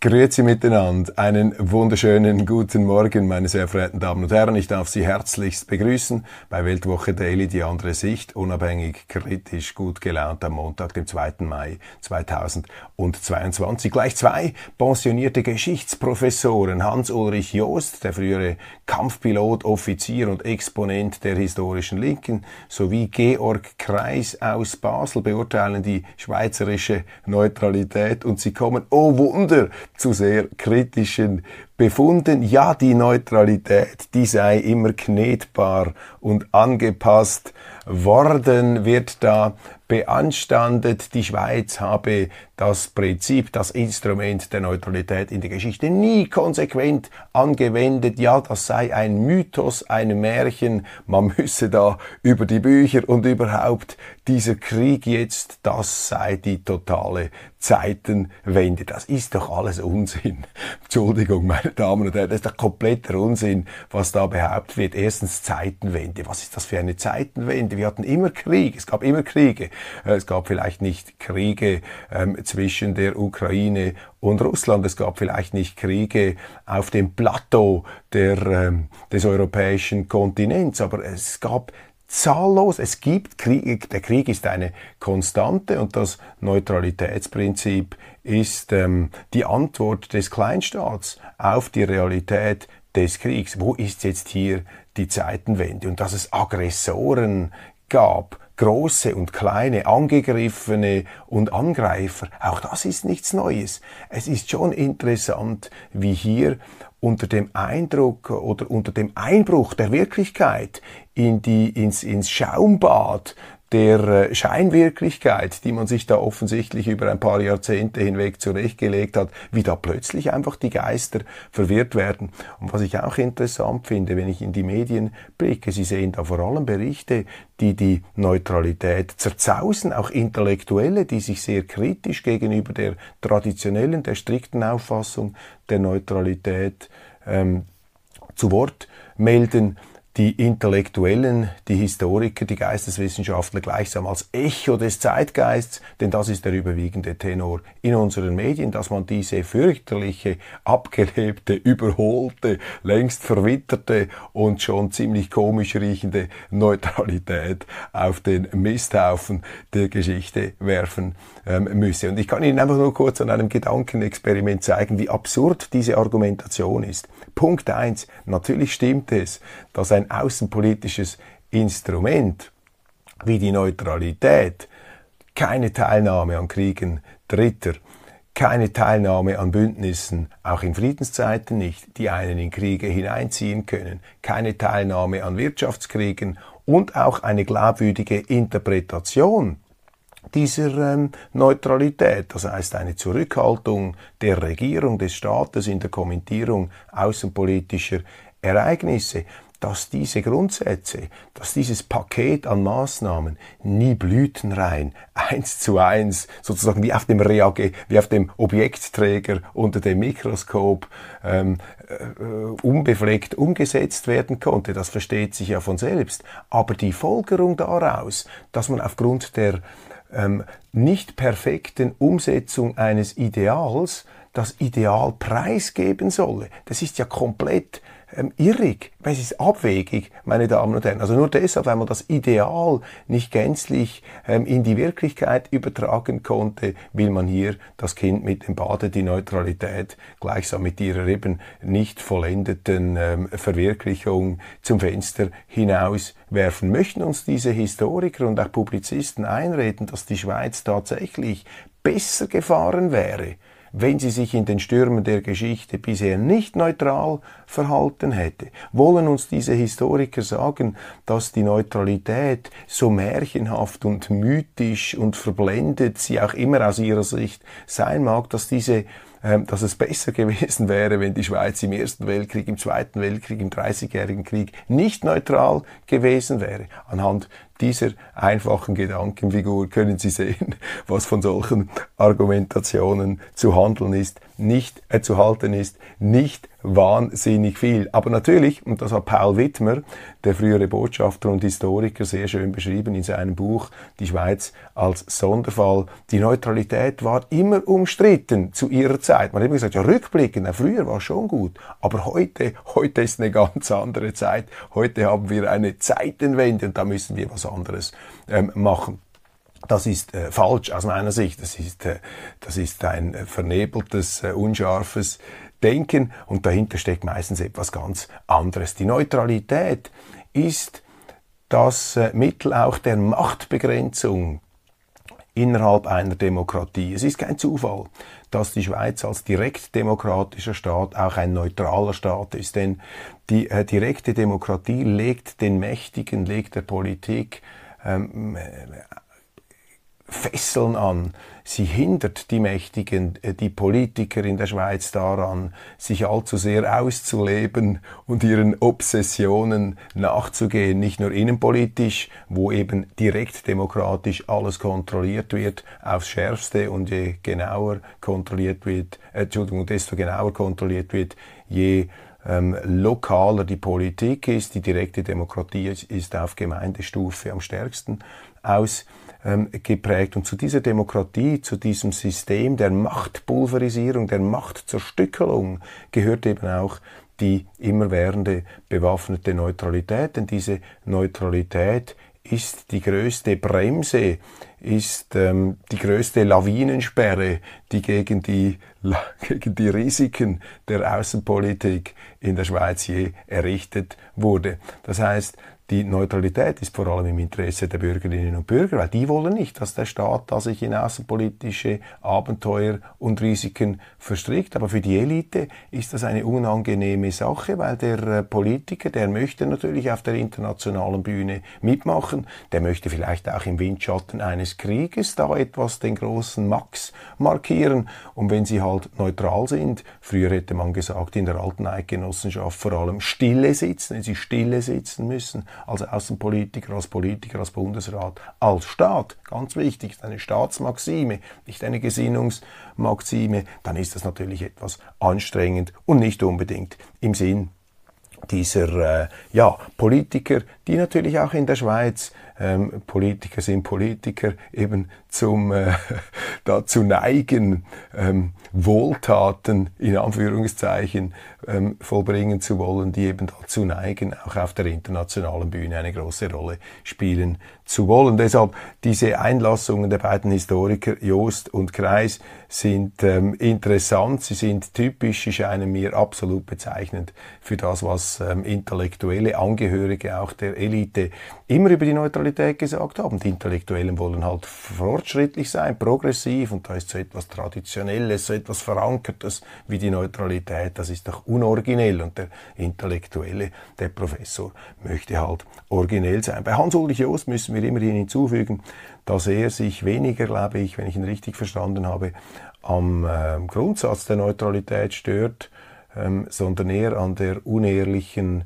Grüezi miteinander. Einen wunderschönen guten Morgen, meine sehr verehrten Damen und Herren. Ich darf Sie herzlichst begrüßen bei Weltwoche Daily, die andere Sicht, unabhängig, kritisch, gut gelaunt am Montag, dem 2. Mai 2022. Gleich zwei pensionierte Geschichtsprofessoren, Hans-Ulrich Joost, der frühere Kampfpilot, Offizier und Exponent der historischen Linken, sowie Georg Kreis aus Basel beurteilen die schweizerische Neutralität und sie kommen, oh Wunder, zu sehr kritischen Befunden. Ja, die Neutralität, die sei immer knetbar und angepasst worden, wird da beanstandet, die Schweiz habe das Prinzip, das Instrument der Neutralität in der Geschichte nie konsequent angewendet. Ja, das sei ein Mythos, ein Märchen. Man müsse da über die Bücher und überhaupt dieser Krieg jetzt, das sei die totale Zeitenwende. Das ist doch alles Unsinn. Entschuldigung, meine Damen und Herren, das ist doch kompletter Unsinn, was da behauptet wird. Erstens Zeitenwende. Was ist das für eine Zeitenwende? Wir hatten immer Krieg. Es gab immer Kriege. Äh, es gab vielleicht nicht Kriege ähm, zwischen der Ukraine und Russland. Es gab vielleicht nicht Kriege auf dem Plateau der, ähm, des europäischen Kontinents, aber es gab zahllos. Es gibt Krieg, der Krieg ist eine Konstante und das Neutralitätsprinzip ist ähm, die Antwort des Kleinstaats auf die Realität des Kriegs. Wo ist jetzt hier die Zeitenwende? Und dass es Aggressoren gab, große und kleine, Angegriffene und Angreifer, auch das ist nichts Neues. Es ist schon interessant, wie hier unter dem Eindruck oder unter dem Einbruch der Wirklichkeit in die, ins, ins Schaumbad der äh, Scheinwirklichkeit, die man sich da offensichtlich über ein paar Jahrzehnte hinweg zurechtgelegt hat, wie da plötzlich einfach die Geister verwirrt werden. Und was ich auch interessant finde, wenn ich in die Medien blicke, Sie sehen da vor allem Berichte, die die Neutralität zerzausen, auch Intellektuelle, die sich sehr kritisch gegenüber der traditionellen, der strikten Auffassung der Neutralität ähm, zu Wort melden die Intellektuellen, die Historiker, die Geisteswissenschaftler gleichsam als Echo des Zeitgeists, denn das ist der überwiegende Tenor in unseren Medien, dass man diese fürchterliche, abgelebte, überholte, längst verwitterte und schon ziemlich komisch riechende Neutralität auf den Misthaufen der Geschichte werfen ähm, müsse. Und ich kann Ihnen einfach nur kurz an einem Gedankenexperiment zeigen, wie absurd diese Argumentation ist. Punkt eins: Natürlich stimmt es, dass ein außenpolitisches Instrument wie die Neutralität. Keine Teilnahme an Kriegen Dritter, keine Teilnahme an Bündnissen, auch in Friedenszeiten nicht, die einen in Kriege hineinziehen können, keine Teilnahme an Wirtschaftskriegen und auch eine glaubwürdige Interpretation dieser ähm, Neutralität, das heißt eine Zurückhaltung der Regierung, des Staates in der Kommentierung außenpolitischer Ereignisse, dass diese Grundsätze, dass dieses Paket an Maßnahmen nie blütenrein, eins zu eins, sozusagen wie auf dem Reage, wie auf dem Objektträger unter dem Mikroskop ähm, äh, unbefleckt umgesetzt werden konnte. Das versteht sich ja von selbst. Aber die Folgerung daraus, dass man aufgrund der ähm, nicht perfekten Umsetzung eines Ideals das Ideal preisgeben solle. Das ist ja komplett ähm, irrig, es ist abwegig, meine Damen und Herren. Also nur deshalb, weil man das Ideal nicht gänzlich ähm, in die Wirklichkeit übertragen konnte, will man hier das Kind mit dem Bade, die Neutralität gleichsam mit ihrer eben nicht vollendeten ähm, Verwirklichung zum Fenster hinaus werfen. Möchten uns diese Historiker und auch Publizisten einreden, dass die Schweiz tatsächlich besser gefahren wäre, wenn sie sich in den Stürmen der Geschichte bisher nicht neutral verhalten hätte. Wollen uns diese Historiker sagen, dass die Neutralität so märchenhaft und mythisch und verblendet sie auch immer aus ihrer Sicht sein mag, dass diese dass es besser gewesen wäre, wenn die Schweiz im Ersten Weltkrieg, im Zweiten Weltkrieg, im Dreißigjährigen Krieg nicht neutral gewesen wäre. Anhand dieser einfachen Gedankenfigur können Sie sehen, was von solchen Argumentationen zu handeln ist, nicht äh, zu halten ist, nicht wahnsinnig viel. Aber natürlich, und das hat Paul Wittmer, der frühere Botschafter und Historiker, sehr schön beschrieben in seinem Buch Die Schweiz als Sonderfall, die Neutralität war immer umstritten zu ihrer Zeit. Man hat immer gesagt, ja, rückblickend, früher war es schon gut, aber heute, heute ist eine ganz andere Zeit. Heute haben wir eine Zeitenwende und da müssen wir was anderes ähm, machen. Das ist äh, falsch aus meiner Sicht. Das ist, äh, das ist ein äh, vernebeltes, äh, unscharfes Denken und dahinter steckt meistens etwas ganz anderes. Die Neutralität ist das äh, Mittel auch der Machtbegrenzung innerhalb einer Demokratie. Es ist kein Zufall, dass die Schweiz als direkt demokratischer Staat auch ein neutraler Staat ist, denn die äh, direkte Demokratie legt den Mächtigen, legt der Politik ähm, Fesseln an. Sie hindert die Mächtigen, äh, die Politiker in der Schweiz daran, sich allzu sehr auszuleben und ihren Obsessionen nachzugehen, nicht nur innenpolitisch, wo eben direkt demokratisch alles kontrolliert wird, aufs Schärfste und je genauer kontrolliert wird, äh, Entschuldigung, desto genauer kontrolliert wird, je ähm, lokaler die Politik ist, die direkte Demokratie ist auf Gemeindestufe am stärksten. Aus ähm, geprägt. Und zu dieser Demokratie, zu diesem System der Machtpulverisierung, der Machtzerstückelung gehört eben auch die immerwährende bewaffnete Neutralität. Denn diese Neutralität ist die größte Bremse, ist ähm, die größte Lawinensperre, die gegen die, gegen die Risiken der Außenpolitik in der Schweiz je errichtet wurde. Das heißt, die Neutralität ist vor allem im Interesse der Bürgerinnen und Bürger, weil die wollen nicht, dass der Staat da sich in außenpolitische Abenteuer und Risiken verstrickt. Aber für die Elite ist das eine unangenehme Sache, weil der äh, Politiker, der möchte natürlich auf der internationalen Bühne mitmachen, der möchte vielleicht auch im Windschatten eines Krieges da etwas den großen Max markieren. Und wenn sie halt neutral sind, früher hätte man gesagt, in der alten Eidgenossenschaft vor allem stille sitzen, wenn sie stille sitzen müssen, als Außenpolitiker, als Politiker, als Bundesrat, als Staat, ganz wichtig, ist eine Staatsmaxime, nicht eine Gesinnungsmaxime, dann ist das natürlich etwas anstrengend und nicht unbedingt im Sinn dieser äh, ja, Politiker, die natürlich auch in der Schweiz ähm, Politiker sind Politiker eben zum äh, dazu neigen, ähm, Wohltaten in Anführungszeichen ähm, vollbringen zu wollen, die eben dazu neigen, auch auf der internationalen Bühne eine große Rolle spielen zu wollen. Deshalb diese Einlassungen der beiden Historiker Joost und Kreis sind ähm, interessant, sie sind typisch, sie scheinen mir absolut bezeichnend für das, was ähm, intellektuelle Angehörige auch der Elite immer über die Neutralität gesagt haben. Die Intellektuellen wollen halt fortschrittlich sein, progressiv und da ist so etwas Traditionelles, so etwas Verankertes wie die Neutralität, das ist doch unoriginell und der Intellektuelle, der Professor, möchte halt originell sein. Bei Hans-Ulrich Joost müssen wir immerhin hinzufügen, dass er sich weniger, glaube ich, wenn ich ihn richtig verstanden habe, am äh, Grundsatz der Neutralität stört, ähm, sondern eher an der unehrlichen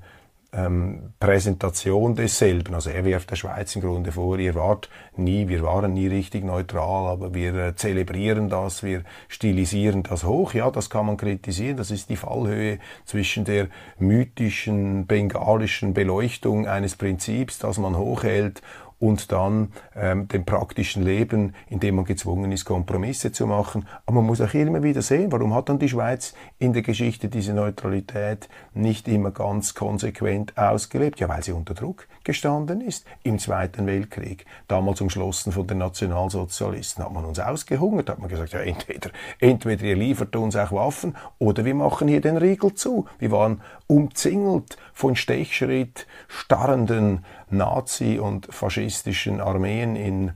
ähm, Präsentation desselben. Also er wirft der Schweiz im Grunde vor, ihr wart nie, wir waren nie richtig neutral, aber wir äh, zelebrieren das, wir stilisieren das hoch. Ja, das kann man kritisieren. Das ist die Fallhöhe zwischen der mythischen bengalischen Beleuchtung eines Prinzips, das man hochhält und dann ähm, dem praktischen Leben, in dem man gezwungen ist, Kompromisse zu machen. Aber man muss auch immer wieder sehen, warum hat dann die Schweiz in der Geschichte diese Neutralität nicht immer ganz konsequent ausgelebt? Ja, weil sie unter Druck gestanden ist im Zweiten Weltkrieg. Damals umschlossen von den Nationalsozialisten hat man uns ausgehungert, hat man gesagt, ja, entweder, entweder ihr liefert uns auch Waffen oder wir machen hier den Riegel zu. Wir waren umzingelt von Stechschritt starrenden Nazi- und faschistischen Armeen in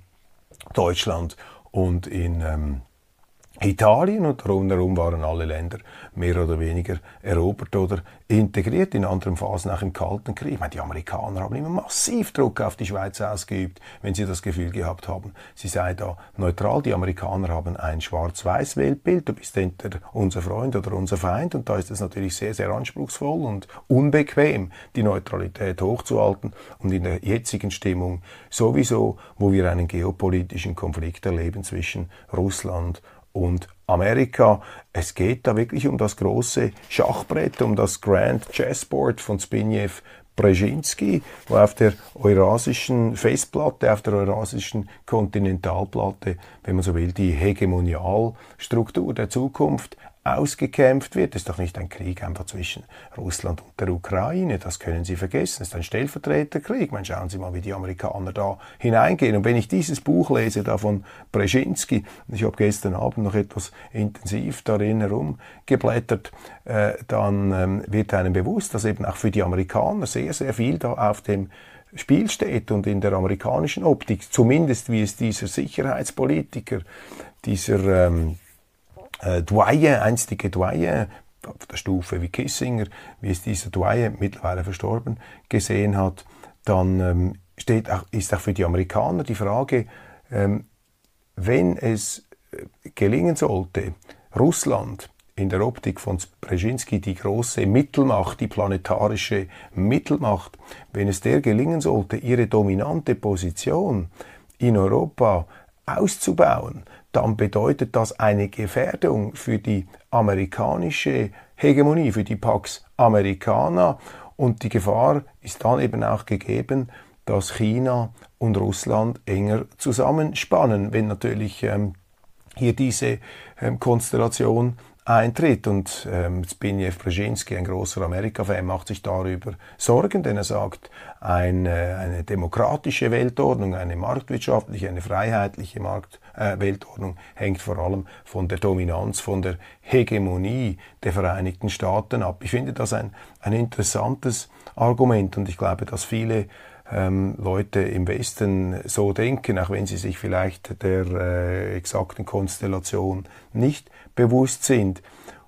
Deutschland und in ähm, Italien und rundherum waren alle Länder mehr oder weniger erobert oder integriert, in anderen Phasen auch im Kalten Krieg. Ich meine, die Amerikaner haben immer massiv Druck auf die Schweiz ausgeübt, wenn sie das Gefühl gehabt haben, sie sei da neutral. Die Amerikaner haben ein schwarz-weiß Weltbild, du bist entweder unser Freund oder unser Feind und da ist es natürlich sehr, sehr anspruchsvoll und unbequem, die Neutralität hochzuhalten und in der jetzigen Stimmung sowieso, wo wir einen geopolitischen Konflikt erleben zwischen Russland und Amerika. Es geht da wirklich um das große Schachbrett, um das Grand Chessboard von Zbigniew Brzezinski, wo auf der eurasischen Festplatte, auf der eurasischen Kontinentalplatte, wenn man so will, die Hegemonialstruktur der Zukunft ausgekämpft wird. Das ist doch nicht ein Krieg einfach zwischen Russland und der Ukraine. Das können Sie vergessen. Das ist ein Stellvertreterkrieg. Man schauen Sie mal, wie die Amerikaner da hineingehen. Und wenn ich dieses Buch lese, da von Brzezinski, ich habe gestern Abend noch etwas intensiv darin herumgeblättert, äh, dann ähm, wird einem bewusst, dass eben auch für die Amerikaner sehr, sehr viel da auf dem Spiel steht und in der amerikanischen Optik, zumindest wie es dieser Sicherheitspolitiker, dieser ähm, äh, Dwyer, einstige Dwyer, auf der Stufe wie Kissinger, wie es dieser Dwyer, mittlerweile verstorben, gesehen hat, dann ähm, steht auch, ist auch für die Amerikaner die Frage, ähm, wenn es äh, gelingen sollte, Russland in der Optik von Brzezinski die große Mittelmacht, die planetarische Mittelmacht, wenn es der gelingen sollte, ihre dominante Position in Europa auszubauen, dann bedeutet das eine Gefährdung für die amerikanische Hegemonie, für die Pax Americana. Und die Gefahr ist dann eben auch gegeben, dass China und Russland enger zusammenspannen, wenn natürlich ähm, hier diese ähm, Konstellation eintritt. Und ähm, Zbigniew Brzezinski, ein großer Amerika-Fan, macht sich darüber Sorgen, denn er sagt, eine, eine demokratische Weltordnung, eine marktwirtschaftliche, eine freiheitliche Markt, äh, Weltordnung hängt vor allem von der Dominanz, von der Hegemonie der Vereinigten Staaten ab. Ich finde das ein, ein interessantes Argument und ich glaube, dass viele ähm, Leute im Westen so denken, auch wenn sie sich vielleicht der äh, exakten Konstellation nicht bewusst sind.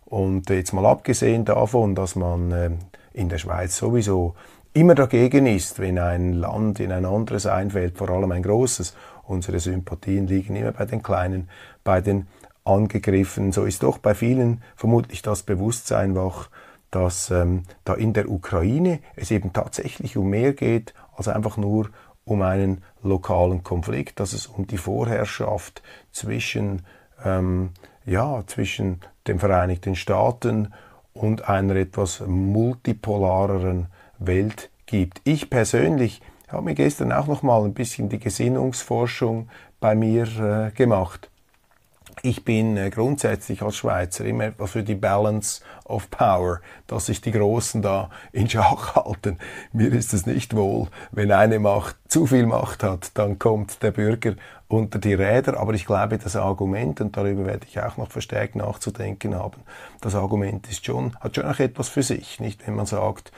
Und jetzt mal abgesehen davon, dass man äh, in der Schweiz sowieso immer dagegen ist, wenn ein Land in ein anderes einfällt, vor allem ein großes. Unsere Sympathien liegen immer bei den Kleinen, bei den Angegriffenen. So ist doch bei vielen vermutlich das Bewusstsein wach, dass ähm, da in der Ukraine es eben tatsächlich um mehr geht als einfach nur um einen lokalen Konflikt, dass es um die Vorherrschaft zwischen, ähm, ja, zwischen den Vereinigten Staaten und einer etwas multipolareren Welt gibt. Ich persönlich habe mir gestern auch noch mal ein bisschen die Gesinnungsforschung bei mir äh, gemacht. Ich bin äh, grundsätzlich als Schweizer immer etwas für die Balance of Power, dass sich die Großen da in Schach halten. Mir ist es nicht wohl, wenn eine Macht zu viel Macht hat, dann kommt der Bürger unter die Räder. Aber ich glaube, das Argument, und darüber werde ich auch noch verstärkt nachzudenken haben, das Argument ist schon, hat schon auch etwas für sich, nicht? Wenn man sagt,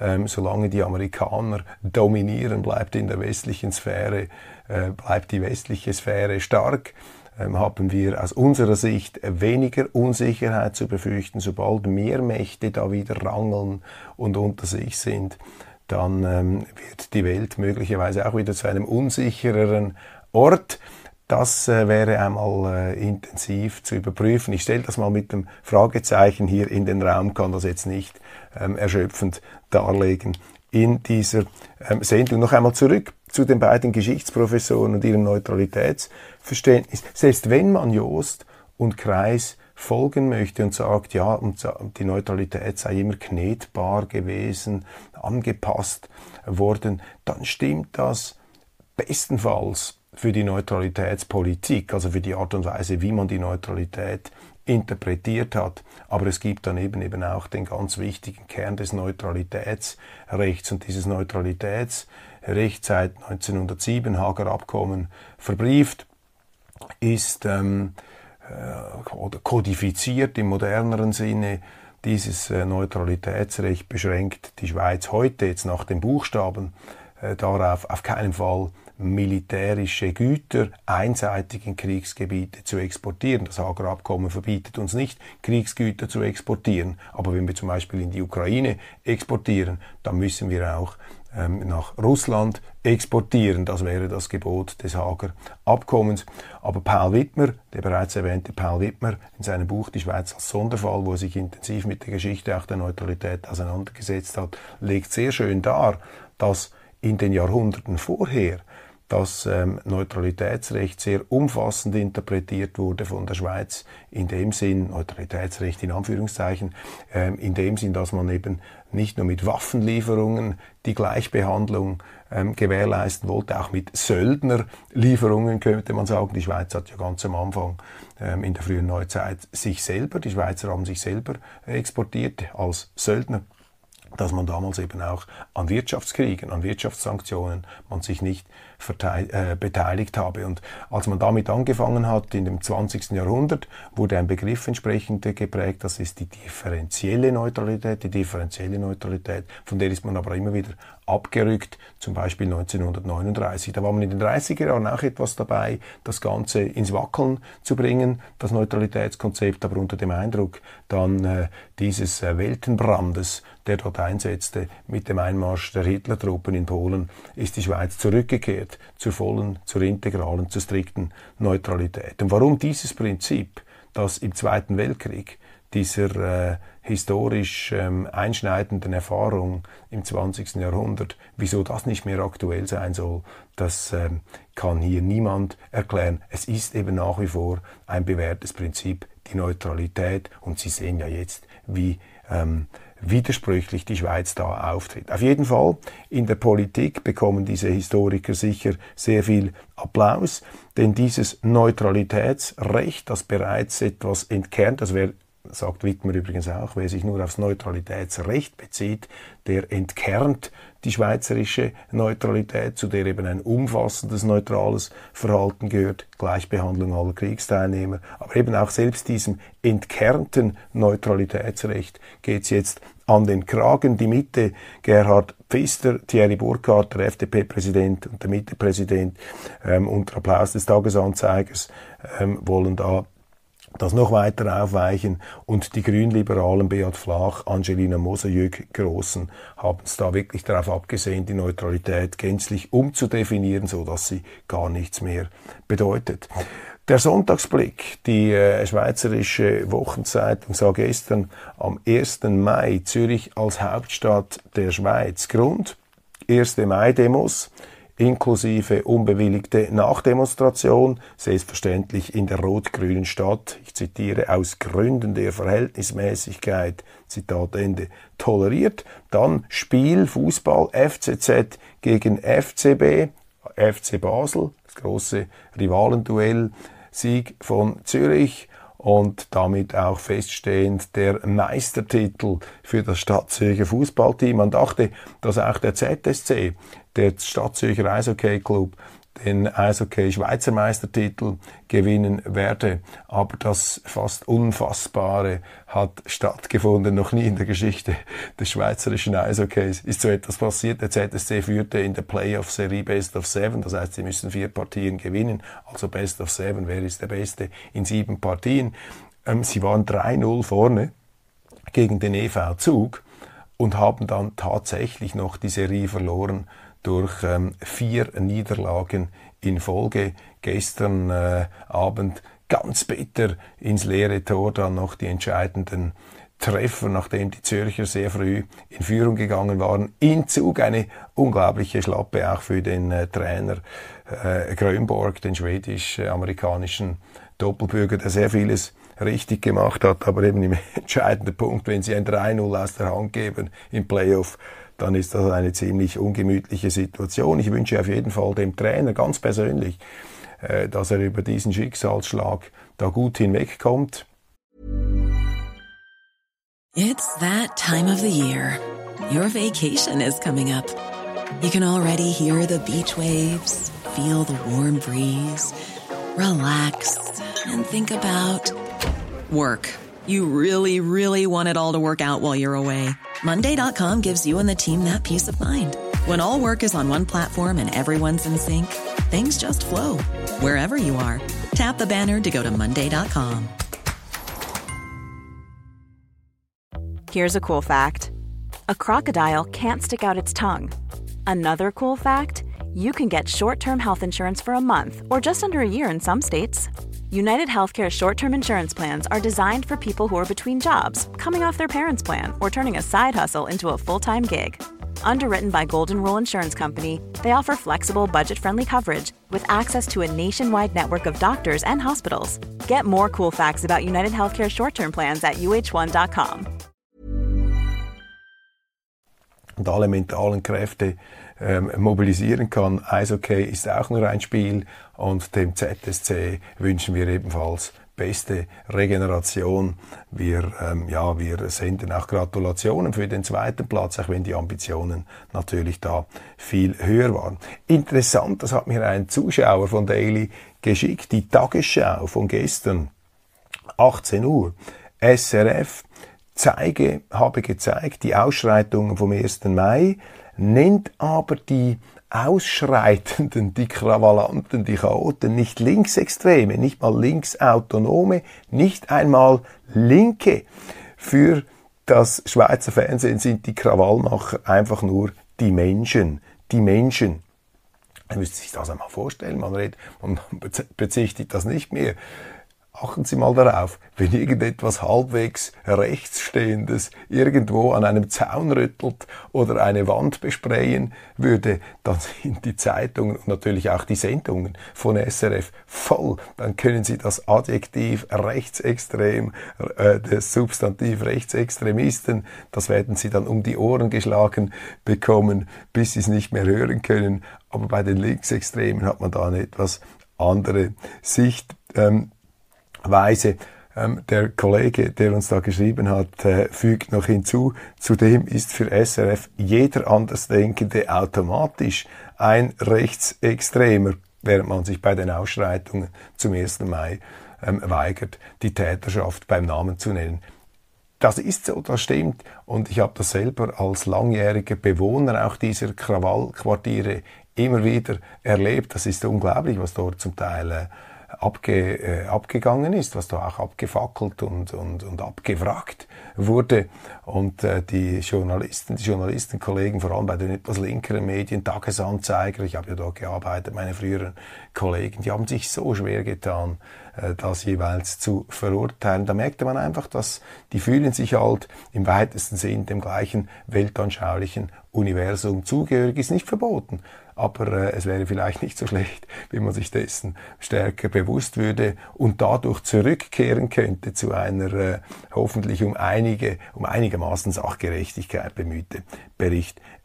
ähm, solange die Amerikaner dominieren, bleibt in der westlichen Sphäre, äh, bleibt die westliche Sphäre stark haben wir aus unserer Sicht weniger Unsicherheit zu befürchten. Sobald mehr Mächte da wieder rangeln und unter sich sind, dann ähm, wird die Welt möglicherweise auch wieder zu einem unsichereren Ort. Das äh, wäre einmal äh, intensiv zu überprüfen. Ich stelle das mal mit dem Fragezeichen hier in den Raum, kann das jetzt nicht ähm, erschöpfend darlegen in dieser ähm, Sendung. Noch einmal zurück zu den beiden Geschichtsprofessoren und ihrem Neutralitätsverständnis. Selbst wenn man Joost und Kreis folgen möchte und sagt, ja, und die Neutralität sei immer knetbar gewesen, angepasst worden, dann stimmt das bestenfalls für die Neutralitätspolitik, also für die Art und Weise, wie man die Neutralität interpretiert hat. Aber es gibt daneben eben auch den ganz wichtigen Kern des Neutralitätsrechts. Und dieses Neutralitätsrecht seit 1907, Hager Abkommen, verbrieft, ist ähm, äh, oder kodifiziert im moderneren Sinne. Dieses äh, Neutralitätsrecht beschränkt die Schweiz heute, jetzt nach den Buchstaben, äh, darauf, auf keinen Fall militärische Güter einseitig in Kriegsgebiete zu exportieren. Das Hager Abkommen verbietet uns nicht, Kriegsgüter zu exportieren. Aber wenn wir zum Beispiel in die Ukraine exportieren, dann müssen wir auch ähm, nach Russland exportieren. Das wäre das Gebot des Hager Abkommens. Aber Paul Wittmer, der bereits erwähnte Paul Wittmer, in seinem Buch Die Schweiz als Sonderfall, wo er sich intensiv mit der Geschichte auch der Neutralität auseinandergesetzt hat, legt sehr schön dar, dass in den Jahrhunderten vorher das ähm, Neutralitätsrecht sehr umfassend interpretiert wurde von der Schweiz, in dem Sinn, Neutralitätsrecht in Anführungszeichen, ähm, in dem Sinn, dass man eben nicht nur mit Waffenlieferungen die Gleichbehandlung ähm, gewährleisten wollte, auch mit Söldnerlieferungen könnte man sagen. Die Schweiz hat ja ganz am Anfang ähm, in der frühen Neuzeit sich selber, die Schweizer haben sich selber exportiert als Söldner dass man damals eben auch an Wirtschaftskriegen, an Wirtschaftssanktionen man sich nicht äh, beteiligt habe. Und als man damit angefangen hat, in dem 20. Jahrhundert, wurde ein Begriff entsprechend geprägt, das ist die differenzielle Neutralität, die differenzielle Neutralität, von der ist man aber immer wieder abgerückt, zum Beispiel 1939. Da war man in den 30er Jahren auch etwas dabei, das Ganze ins Wackeln zu bringen, das Neutralitätskonzept, aber unter dem Eindruck dann äh, dieses äh, Weltenbrandes, der dort einsetzte mit dem Einmarsch der Hitlertruppen in Polen, ist die Schweiz zurückgekehrt zur vollen, zur integralen, zur strikten Neutralität. Und warum dieses Prinzip, das im Zweiten Weltkrieg dieser äh, historisch ähm, einschneidenden Erfahrung im 20. Jahrhundert, wieso das nicht mehr aktuell sein soll, das ähm, kann hier niemand erklären. Es ist eben nach wie vor ein bewährtes Prinzip, die Neutralität. Und Sie sehen ja jetzt, wie ähm, widersprüchlich die Schweiz da auftritt. Auf jeden Fall, in der Politik bekommen diese Historiker sicher sehr viel Applaus, denn dieses Neutralitätsrecht, das bereits etwas entkernt, das wäre sagt Wittmer übrigens auch, wer sich nur aufs Neutralitätsrecht bezieht, der entkernt die schweizerische Neutralität, zu der eben ein umfassendes neutrales Verhalten gehört, Gleichbehandlung aller Kriegsteilnehmer. Aber eben auch selbst diesem entkernten Neutralitätsrecht geht es jetzt an den Kragen. Die Mitte, Gerhard Pfister, Thierry Burkhardt, der FDP-Präsident und der Mitte-Präsident, ähm, unter Applaus des Tagesanzeigers, ähm, wollen da das noch weiter aufweichen und die Grünliberalen Beat Flach, Angelina Moser, Jürg Großen haben es da wirklich darauf abgesehen, die Neutralität gänzlich umzudefinieren, so dass sie gar nichts mehr bedeutet. Der Sonntagsblick, die äh, schweizerische Wochenzeitung sah gestern am 1. Mai Zürich als Hauptstadt der Schweiz. Grund? 1. Mai-Demos inklusive unbewilligte Nachdemonstration, selbstverständlich in der rot-grünen Stadt, ich zitiere, aus Gründen der Verhältnismäßigkeit, Zitat Ende, toleriert. Dann Spiel, Fußball, FCZ gegen FCB, FC Basel, das große Rivalenduell, Sieg von Zürich und damit auch feststehend der Meistertitel für das Stadtzürcher Fußballteam. Man dachte, dass auch der ZSC der Stadtzürcher Eishockey Club den Eishockey Schweizer Meistertitel gewinnen werde. Aber das fast Unfassbare hat stattgefunden. Noch nie in der Geschichte des schweizerischen Eishockeys ist so etwas passiert. Der ZSC führte in der Playoff-Serie Best of Seven. Das heißt, sie müssen vier Partien gewinnen. Also Best of Seven. Wer ist der Beste in sieben Partien? Ähm, sie waren 3-0 vorne gegen den EV Zug und haben dann tatsächlich noch die Serie verloren durch ähm, vier Niederlagen in Folge. Gestern äh, Abend ganz bitter ins leere Tor dann noch die entscheidenden Treffer, nachdem die Zürcher sehr früh in Führung gegangen waren. In Zug eine unglaubliche Schlappe auch für den äh, Trainer äh, Grönborg, den schwedisch-amerikanischen Doppelbürger, der sehr vieles richtig gemacht hat, aber eben im entscheidenden Punkt, wenn sie ein 3-0 aus der Hand geben im Playoff, dann ist das eine ziemlich ungemütliche Situation. Ich wünsche auf jeden Fall dem Trainer ganz persönlich, äh, dass er über diesen Schicksalsschlag da gut hinwegkommt. It's that time of the year. Your vacation is coming up. You can already hear the beach waves, feel the warm breeze, relax and think about work. You really, really want it all to work out while you're away. Monday.com gives you and the team that peace of mind. When all work is on one platform and everyone's in sync, things just flow wherever you are. Tap the banner to go to Monday.com. Here's a cool fact a crocodile can't stick out its tongue. Another cool fact you can get short term health insurance for a month or just under a year in some states. United Healthcare short term insurance plans are designed for people who are between jobs, coming off their parents' plan, or turning a side hustle into a full time gig. Underwritten by Golden Rule Insurance Company, they offer flexible, budget friendly coverage with access to a nationwide network of doctors and hospitals. Get more cool facts about United Healthcare short term plans at uh1.com. Und alle mentalen Kräfte ähm, mobilisieren kann. Eishockey ist auch nur ein Spiel und dem ZSC wünschen wir ebenfalls beste Regeneration. Wir, ähm, ja, wir senden auch Gratulationen für den zweiten Platz, auch wenn die Ambitionen natürlich da viel höher waren. Interessant, das hat mir ein Zuschauer von Daily geschickt, die Tagesschau von gestern, 18 Uhr, SRF, zeige, habe gezeigt, die Ausschreitungen vom 1. Mai, nennt aber die Ausschreitenden, die Krawallanten, die Chaoten, nicht Linksextreme, nicht mal Linksautonome, nicht einmal Linke. Für das Schweizer Fernsehen sind die Krawallmacher einfach nur die Menschen. Die Menschen. Man müsste sich das einmal vorstellen. Man, redet, man bezichtigt das nicht mehr Achten Sie mal darauf, wenn irgendetwas halbwegs rechtsstehendes irgendwo an einem Zaun rüttelt oder eine Wand besprayen würde, dann sind die Zeitungen und natürlich auch die Sendungen von SRF voll. Dann können Sie das Adjektiv rechtsextrem, äh, das Substantiv Rechtsextremisten, das werden Sie dann um die Ohren geschlagen bekommen, bis Sie es nicht mehr hören können. Aber bei den Linksextremen hat man da eine etwas andere Sicht. Ähm, Weise. Ähm, der Kollege, der uns da geschrieben hat, äh, fügt noch hinzu, zudem ist für SRF jeder Andersdenkende automatisch ein Rechtsextremer, während man sich bei den Ausschreitungen zum 1. Mai ähm, weigert, die Täterschaft beim Namen zu nennen. Das ist so, das stimmt. Und ich habe das selber als langjähriger Bewohner auch dieser Krawallquartiere immer wieder erlebt. Das ist unglaublich, was dort zum Teil äh, abge, äh, abgegangen ist, was da auch abgefackelt und, und, und abgewrackt wurde. Und äh, die Journalisten, die Journalistenkollegen, vor allem bei den etwas linkeren Medien, Tagesanzeiger, ich habe ja dort gearbeitet, meine früheren Kollegen, die haben sich so schwer getan, äh, das jeweils zu verurteilen. Da merkte man einfach, dass die fühlen sich halt im weitesten Sinn dem gleichen weltanschaulichen Universum zugehörig, ist nicht verboten aber äh, es wäre vielleicht nicht so schlecht, wenn man sich dessen stärker bewusst würde und dadurch zurückkehren könnte zu einer äh, hoffentlich um einige, um einigermaßen Sachgerechtigkeit bemühte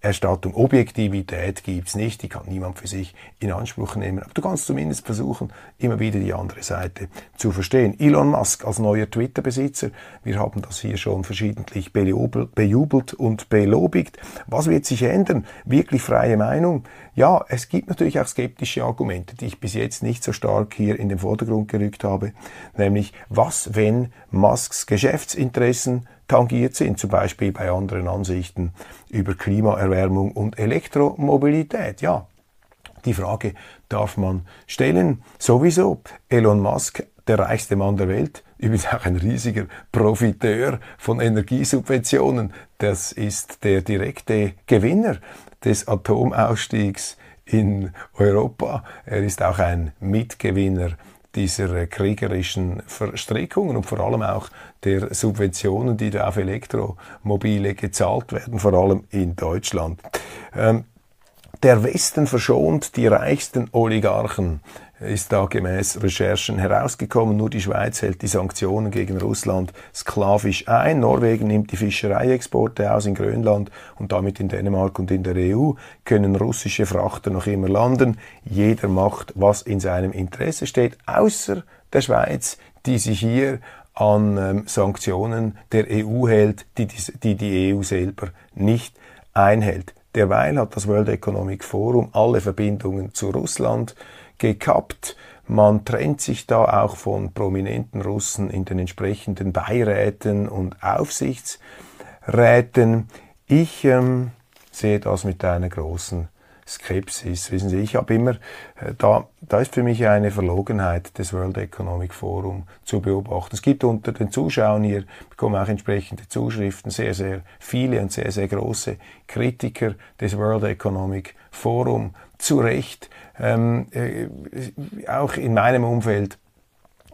Berichterstattung. Objektivität gibt's nicht, die kann niemand für sich in Anspruch nehmen, aber du kannst zumindest versuchen, immer wieder die andere Seite zu verstehen. Elon Musk als neuer Twitter-Besitzer, wir haben das hier schon verschiedentlich bejubelt und belobigt. Was wird sich ändern? Wirklich freie Meinung? Ja, es gibt natürlich auch skeptische Argumente, die ich bis jetzt nicht so stark hier in den Vordergrund gerückt habe, nämlich was, wenn Musks Geschäftsinteressen tangiert sind, zum Beispiel bei anderen Ansichten über Klimaerwärmung und Elektromobilität. Ja, die Frage darf man stellen. Sowieso Elon Musk, der reichste Mann der Welt, übrigens auch ein riesiger Profiteur von Energiesubventionen. Das ist der direkte Gewinner des Atomausstiegs in Europa. Er ist auch ein Mitgewinner dieser kriegerischen Verstrickungen und vor allem auch der Subventionen, die da auf Elektromobile gezahlt werden, vor allem in Deutschland. Ähm, der Westen verschont die reichsten Oligarchen ist da gemäß Recherchen herausgekommen. Nur die Schweiz hält die Sanktionen gegen Russland sklavisch ein. Norwegen nimmt die Fischereiexporte aus in Grönland und damit in Dänemark und in der EU können russische Frachter noch immer landen. Jeder macht, was in seinem Interesse steht, außer der Schweiz, die sich hier an ähm, Sanktionen der EU hält, die, die die EU selber nicht einhält. Derweil hat das World Economic Forum alle Verbindungen zu Russland gekappt. Man trennt sich da auch von prominenten Russen in den entsprechenden Beiräten und Aufsichtsräten. Ich ähm, sehe das mit einer großen Skepsis. Wissen Sie, ich habe immer, äh, da, da ist für mich eine Verlogenheit des World Economic Forum zu beobachten. Es gibt unter den Zuschauern hier, bekommen auch entsprechende Zuschriften, sehr, sehr viele und sehr, sehr große Kritiker des World Economic Forum. Zu Recht, ähm, äh, auch in meinem Umfeld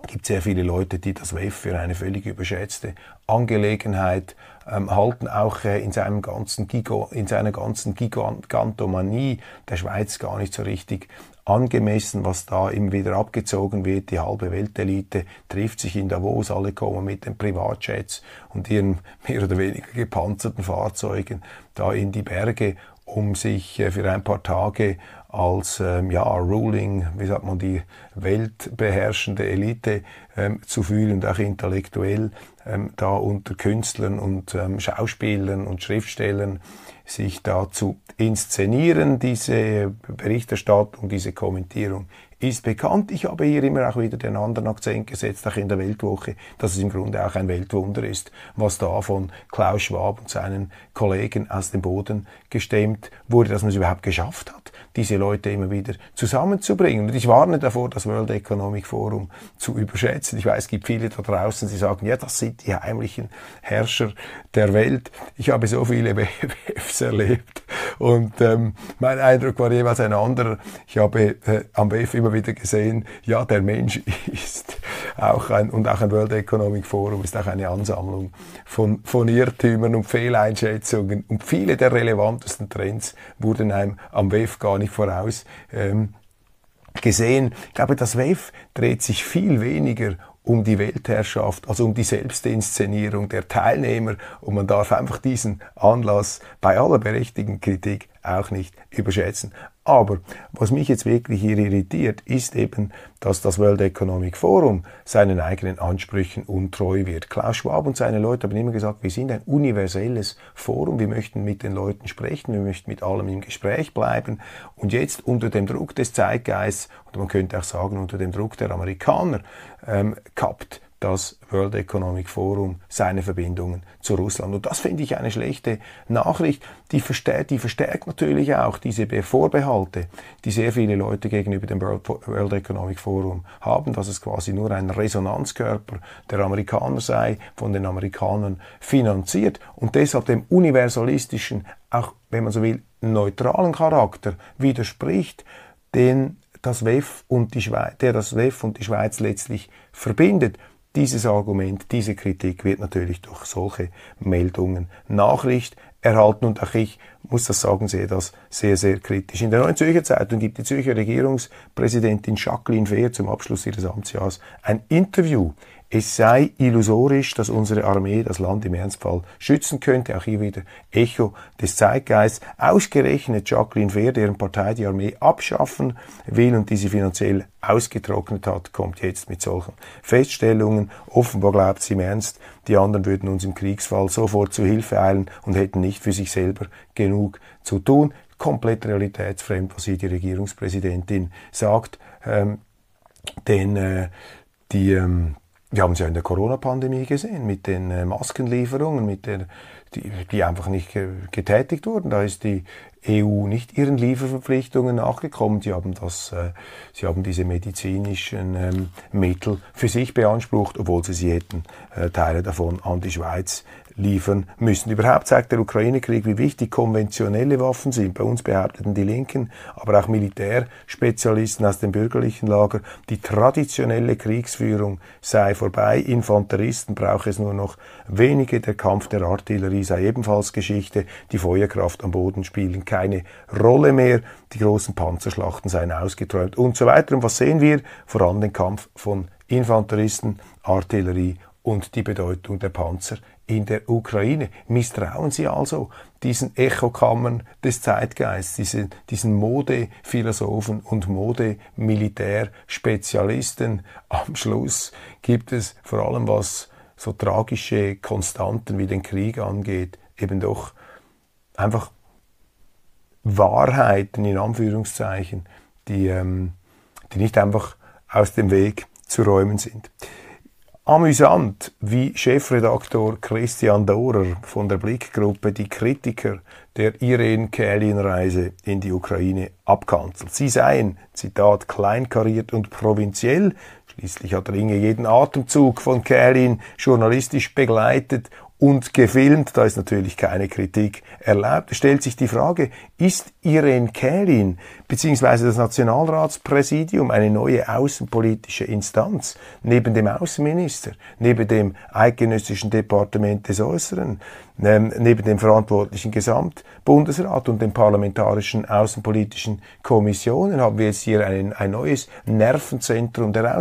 gibt sehr viele Leute, die das WEF für eine völlig überschätzte Angelegenheit ähm, halten, auch äh, in, seinem ganzen Giga, in seiner ganzen Gigantomanie der Schweiz gar nicht so richtig angemessen, was da immer wieder abgezogen wird. Die halbe Weltelite trifft sich in Davos, alle kommen mit den Privatjets und ihren mehr oder weniger gepanzerten Fahrzeugen da in die Berge, um sich äh, für ein paar Tage als ähm, ja, ruling, wie sagt man, die weltbeherrschende Elite ähm, zu fühlen auch intellektuell ähm, da unter Künstlern und ähm, Schauspielern und Schriftstellern sich da zu inszenieren. Diese Berichterstattung, diese Kommentierung ist bekannt. Ich habe hier immer auch wieder den anderen Akzent gesetzt, auch in der Weltwoche, dass es im Grunde auch ein Weltwunder ist, was da von Klaus Schwab und seinen Kollegen aus dem Boden gestemmt wurde, dass man es überhaupt geschafft hat, diese Leute immer wieder zusammenzubringen. Und ich warne davor, das World Economic Forum zu überschätzen. Ich weiß, es gibt viele da draußen, die sagen, ja, das sind die heimlichen Herrscher der Welt. Ich habe so viele WWFs erlebt und ähm, mein Eindruck war jeweils ein anderer. Ich habe äh, am WF immer wieder gesehen, ja, der Mensch ist auch ein, und auch ein World Economic Forum ist auch eine Ansammlung von, von Irrtümern und Fehleinschätzungen und viele der relevantesten Trends wurden einem am WEF gar nicht voraus ähm, gesehen. Ich glaube, das WEF dreht sich viel weniger um die Weltherrschaft, also um die Selbstinszenierung der Teilnehmer und man darf einfach diesen Anlass bei aller berechtigten Kritik auch nicht überschätzen. Aber was mich jetzt wirklich hier irritiert, ist eben, dass das World Economic Forum seinen eigenen Ansprüchen untreu wird. Klaus Schwab und seine Leute haben immer gesagt, wir sind ein universelles Forum, wir möchten mit den Leuten sprechen, wir möchten mit allem im Gespräch bleiben. Und jetzt unter dem Druck des Zeitgeists, und man könnte auch sagen unter dem Druck der Amerikaner, ähm, kappt das World Economic Forum seine Verbindungen zu Russland. Und das finde ich eine schlechte Nachricht. Die verstärkt, die verstärkt natürlich auch diese Vorbehalte, die sehr viele Leute gegenüber dem World Economic Forum haben, dass es quasi nur ein Resonanzkörper der Amerikaner sei, von den Amerikanern finanziert und deshalb dem universalistischen, auch wenn man so will, neutralen Charakter widerspricht, den das WEF und die Schweiz, der das WEF und die Schweiz letztlich verbindet. Dieses Argument, diese Kritik wird natürlich durch solche Meldungen Nachricht erhalten und auch ich muss das sagen, sehe das sehr, sehr kritisch. In der Neuen Zürcher Zeitung gibt die Zürcher Regierungspräsidentin Jacqueline Fehr zum Abschluss ihres Amtsjahres ein Interview es sei illusorisch, dass unsere Armee das Land im Ernstfall schützen könnte. Auch hier wieder Echo des Zeitgeists. Ausgerechnet Jacqueline Fehr, deren Partei die Armee abschaffen will und die sie finanziell ausgetrocknet hat, kommt jetzt mit solchen Feststellungen. Offenbar glaubt sie im Ernst, die anderen würden uns im Kriegsfall sofort zu Hilfe eilen und hätten nicht für sich selber genug zu tun. Komplett realitätsfremd, was hier die Regierungspräsidentin sagt. Ähm, denn äh, die ähm, wir haben es ja in der Corona-Pandemie gesehen, mit den äh, Maskenlieferungen, mit der, die, die einfach nicht getätigt wurden. Da ist die EU nicht ihren Lieferverpflichtungen nachgekommen. Sie haben, das, äh, sie haben diese medizinischen ähm, Mittel für sich beansprucht, obwohl sie sie hätten äh, Teile davon an die Schweiz liefern müssen. Überhaupt zeigt der Ukraine-Krieg, wie wichtig konventionelle Waffen sind. Bei uns behaupteten die Linken, aber auch Militärspezialisten aus dem bürgerlichen Lager, die traditionelle Kriegsführung sei vorbei. Infanteristen brauche es nur noch wenige. Der Kampf der Artillerie sei ebenfalls Geschichte. Die Feuerkraft am Boden spielen keine Rolle mehr. Die großen Panzerschlachten seien ausgeträumt und so weiter. Und was sehen wir? Vor allem den Kampf von Infanteristen, Artillerie und die Bedeutung der Panzer in der Ukraine. Misstrauen Sie also diesen Echokammern des Zeitgeists, diesen, diesen Modephilosophen und Modemilitärspezialisten. Am Schluss gibt es vor allem, was so tragische Konstanten wie den Krieg angeht, eben doch einfach Wahrheiten in Anführungszeichen, die, ähm, die nicht einfach aus dem Weg zu räumen sind. Amüsant, wie Chefredaktor Christian Dorer von der Blickgruppe die Kritiker der Irene Kählin-Reise in die Ukraine abkanzelt. Sie seien, Zitat, kleinkariert und provinziell. Schließlich hat Ringe jeden Atemzug von Kählin journalistisch begleitet und gefilmt. Da ist natürlich keine Kritik erlaubt. Stellt sich die Frage, ist Irene Kählin bzw. das Nationalratspräsidium eine neue außenpolitische Instanz neben dem Außenminister, neben dem eidgenössischen Departement des Äußeren, ähm, neben dem verantwortlichen Gesamtbundesrat und den parlamentarischen außenpolitischen Kommissionen haben wir jetzt hier ein, ein neues Nervenzentrum der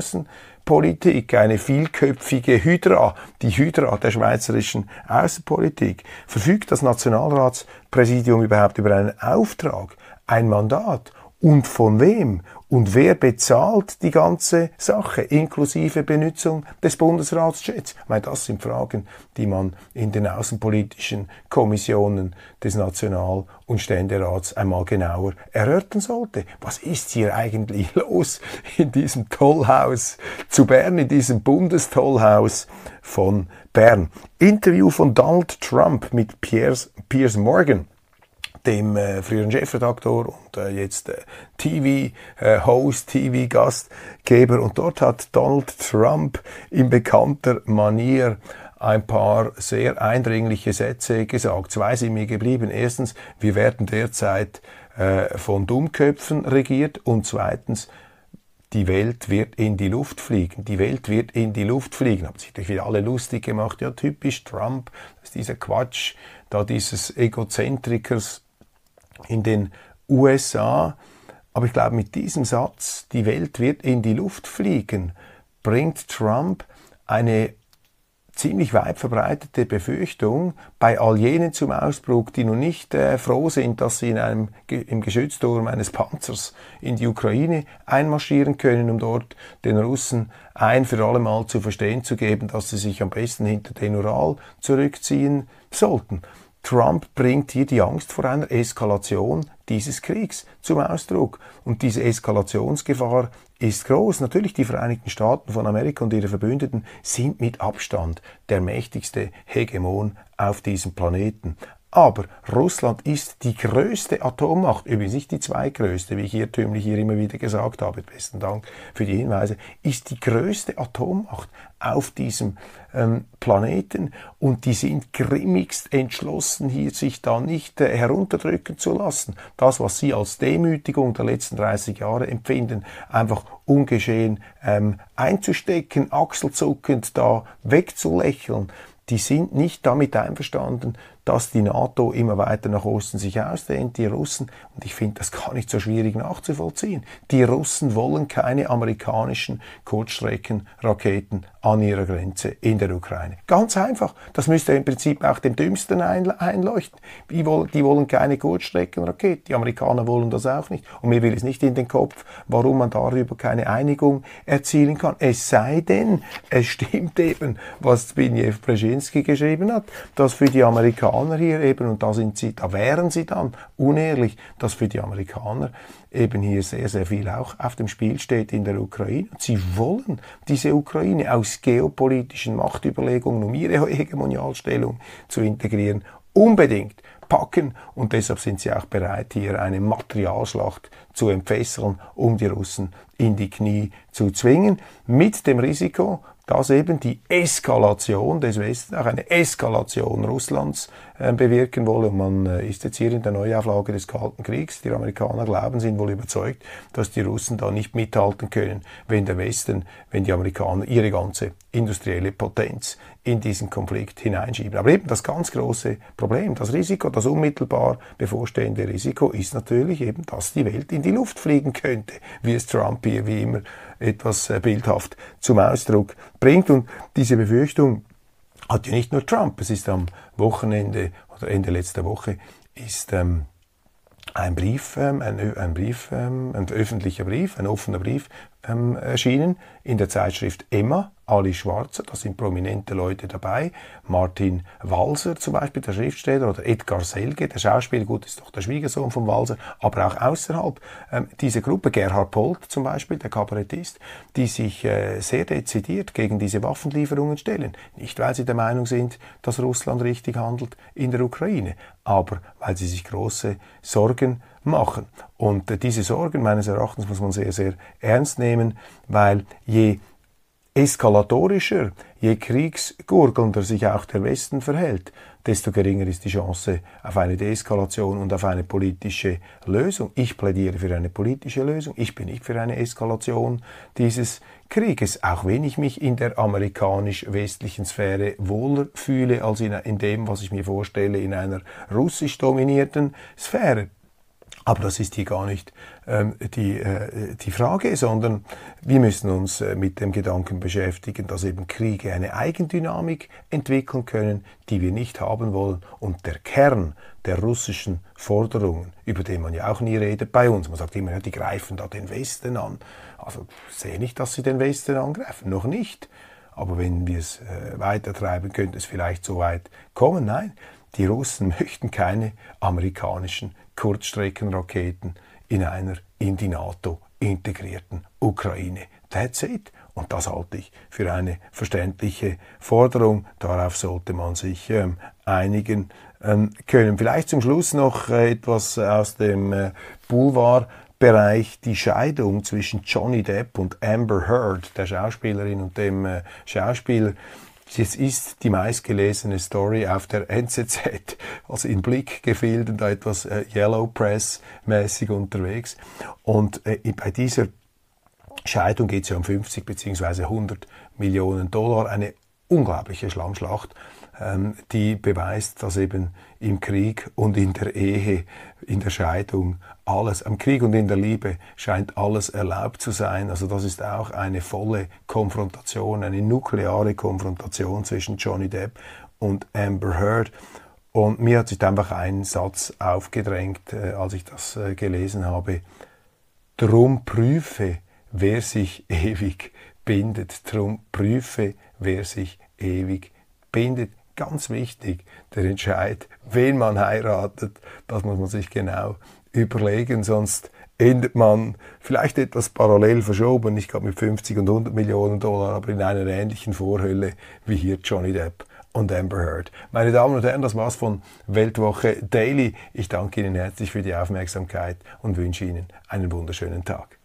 Außenpolitik, eine vielköpfige Hydra, die Hydra der schweizerischen Außenpolitik. Verfügt das Nationalratspräsidium überhaupt über einen Auftrag, ein Mandat? Und von wem? Und wer bezahlt die ganze Sache, inklusive Benutzung des Bundesratschats? Ich meine, das sind Fragen, die man in den außenpolitischen Kommissionen des National- und Ständerats einmal genauer erörtern sollte. Was ist hier eigentlich los in diesem Tollhaus zu Bern, in diesem Bundestollhaus von Bern? Interview von Donald Trump mit Piers, Piers Morgan dem äh, früheren Chefredaktor und äh, jetzt äh, TV-Host, äh, TV-Gastgeber. Und dort hat Donald Trump in bekannter Manier ein paar sehr eindringliche Sätze gesagt. Zwei sind mir geblieben. Erstens, wir werden derzeit äh, von Dummköpfen regiert und zweitens, die Welt wird in die Luft fliegen. Die Welt wird in die Luft fliegen. Haben sich natürlich wieder alle lustig gemacht. Ja, typisch Trump, das ist dieser Quatsch, da dieses Egozentrikers in den USA. Aber ich glaube, mit diesem Satz, die Welt wird in die Luft fliegen, bringt Trump eine ziemlich weit verbreitete Befürchtung bei all jenen zum Ausbruch, die nun nicht äh, froh sind, dass sie in einem, im Geschützturm eines Panzers in die Ukraine einmarschieren können, um dort den Russen ein für alle Mal zu verstehen zu geben, dass sie sich am besten hinter den Ural zurückziehen sollten. Trump bringt hier die Angst vor einer Eskalation dieses Kriegs zum Ausdruck. Und diese Eskalationsgefahr ist groß. Natürlich, die Vereinigten Staaten von Amerika und ihre Verbündeten sind mit Abstand der mächtigste Hegemon auf diesem Planeten. Aber Russland ist die größte Atommacht, übrigens nicht die zweitgrößte, wie ich irrtümlich hier immer wieder gesagt habe, besten Dank für die Hinweise, ist die größte Atommacht auf diesem ähm, Planeten und die sind grimmigst entschlossen, hier sich da nicht äh, herunterdrücken zu lassen. Das, was sie als Demütigung der letzten 30 Jahre empfinden, einfach ungeschehen ähm, einzustecken, achselzuckend da wegzulächeln, die sind nicht damit einverstanden, dass die NATO immer weiter nach Osten sich ausdehnt, die Russen. Und ich finde das gar nicht so schwierig nachzuvollziehen. Die Russen wollen keine amerikanischen Kurzstreckenraketen an ihrer Grenze in der Ukraine. Ganz einfach. Das müsste im Prinzip auch dem Dümmsten einleuchten. Die wollen, keine Kurzstreckenrakete. Die Amerikaner wollen das auch nicht. Und mir will es nicht in den Kopf, warum man darüber keine Einigung erzielen kann. Es sei denn, es stimmt eben, was Zbigniew Brzezinski geschrieben hat, dass für die Amerikaner hier eben, und da sind sie, da wären sie dann unehrlich, dass für die Amerikaner eben hier sehr, sehr viel auch auf dem Spiel steht in der Ukraine. Sie wollen diese Ukraine aus geopolitischen Machtüberlegungen, um ihre Hegemonialstellung zu integrieren, unbedingt packen. Und deshalb sind sie auch bereit, hier eine Materialschlacht zu entfesseln, um die Russen in die Knie zu zwingen, mit dem Risiko, dass eben die Eskalation des Westens, auch eine Eskalation Russlands bewirken wolle. Und man äh, ist jetzt hier in der Neuauflage des Kalten Kriegs. Die Amerikaner glauben, sind wohl überzeugt, dass die Russen da nicht mithalten können, wenn der Westen, wenn die Amerikaner ihre ganze industrielle Potenz in diesen Konflikt hineinschieben. Aber eben das ganz große Problem, das Risiko, das unmittelbar bevorstehende Risiko ist natürlich eben, dass die Welt in die Luft fliegen könnte, wie es Trump hier wie immer etwas äh, bildhaft zum Ausdruck bringt. Und diese Befürchtung hat ja nicht nur Trump. Es ist am Wochenende oder Ende letzter Woche ist ähm, ein Brief, ähm, ein, ein, Brief, ähm, ein öffentlicher Brief, ein offener Brief ähm, erschienen in der Zeitschrift Emma, Ali Schwarzer, da sind prominente Leute dabei, Martin Walser zum Beispiel, der Schriftsteller, oder Edgar Selge, der Schauspieler, gut, ist doch der Schwiegersohn von Walser, aber auch außerhalb. Ähm, diese Gruppe, Gerhard Polt zum Beispiel, der Kabarettist, die sich äh, sehr dezidiert gegen diese Waffenlieferungen stellen. Nicht, weil sie der Meinung sind, dass Russland richtig handelt in der Ukraine, aber weil sie sich große Sorgen machen. Und äh, diese Sorgen meines Erachtens muss man sehr, sehr ernst nehmen, weil je eskalatorischer, je kriegsgurgelnder sich auch der Westen verhält, desto geringer ist die Chance auf eine Deeskalation und auf eine politische Lösung. Ich plädiere für eine politische Lösung. Ich bin nicht für eine Eskalation dieses Krieges, auch wenn ich mich in der amerikanisch-westlichen Sphäre wohler fühle als in, in dem, was ich mir vorstelle, in einer russisch dominierten Sphäre. Aber das ist hier gar nicht ähm, die, äh, die Frage, sondern wir müssen uns äh, mit dem Gedanken beschäftigen, dass eben Kriege eine Eigendynamik entwickeln können, die wir nicht haben wollen. Und der Kern der russischen Forderungen, über den man ja auch nie redet bei uns, man sagt immer, ja, die greifen da den Westen an. Also sehe nicht, dass sie den Westen angreifen, noch nicht. Aber wenn wir es äh, weitertreiben, könnte es vielleicht so weit kommen. Nein, die Russen möchten keine amerikanischen Kurzstreckenraketen in einer in die NATO integrierten Ukraine. That's it. Und das halte ich für eine verständliche Forderung. Darauf sollte man sich ähm, einigen ähm, können. Vielleicht zum Schluss noch äh, etwas aus dem äh, Boulevardbereich. Die Scheidung zwischen Johnny Depp und Amber Heard, der Schauspielerin und dem äh, Schauspieler, es ist die meistgelesene Story auf der NZZ, also in Blick gefehlt und da etwas äh, Yellow Press mäßig unterwegs. Und äh, bei dieser Scheidung geht es ja um 50 bzw. 100 Millionen Dollar, eine unglaubliche Schlammschlacht ähm, die beweist, dass eben im Krieg und in der Ehe, in der Scheidung alles, am Krieg und in der Liebe scheint alles erlaubt zu sein. Also das ist auch eine volle Konfrontation, eine nukleare Konfrontation zwischen Johnny Depp und Amber Heard. Und mir hat sich einfach ein Satz aufgedrängt, äh, als ich das äh, gelesen habe. Drum prüfe, wer sich ewig bindet. Drum prüfe, wer sich ewig bindet ganz wichtig, der Entscheid, wen man heiratet, das muss man sich genau überlegen, sonst endet man vielleicht etwas parallel verschoben, nicht gerade mit 50 und 100 Millionen Dollar, aber in einer ähnlichen Vorhölle wie hier Johnny Depp und Amber Heard. Meine Damen und Herren, das war's von Weltwoche Daily. Ich danke Ihnen herzlich für die Aufmerksamkeit und wünsche Ihnen einen wunderschönen Tag.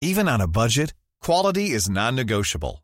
Even on a budget, quality is non-negotiable.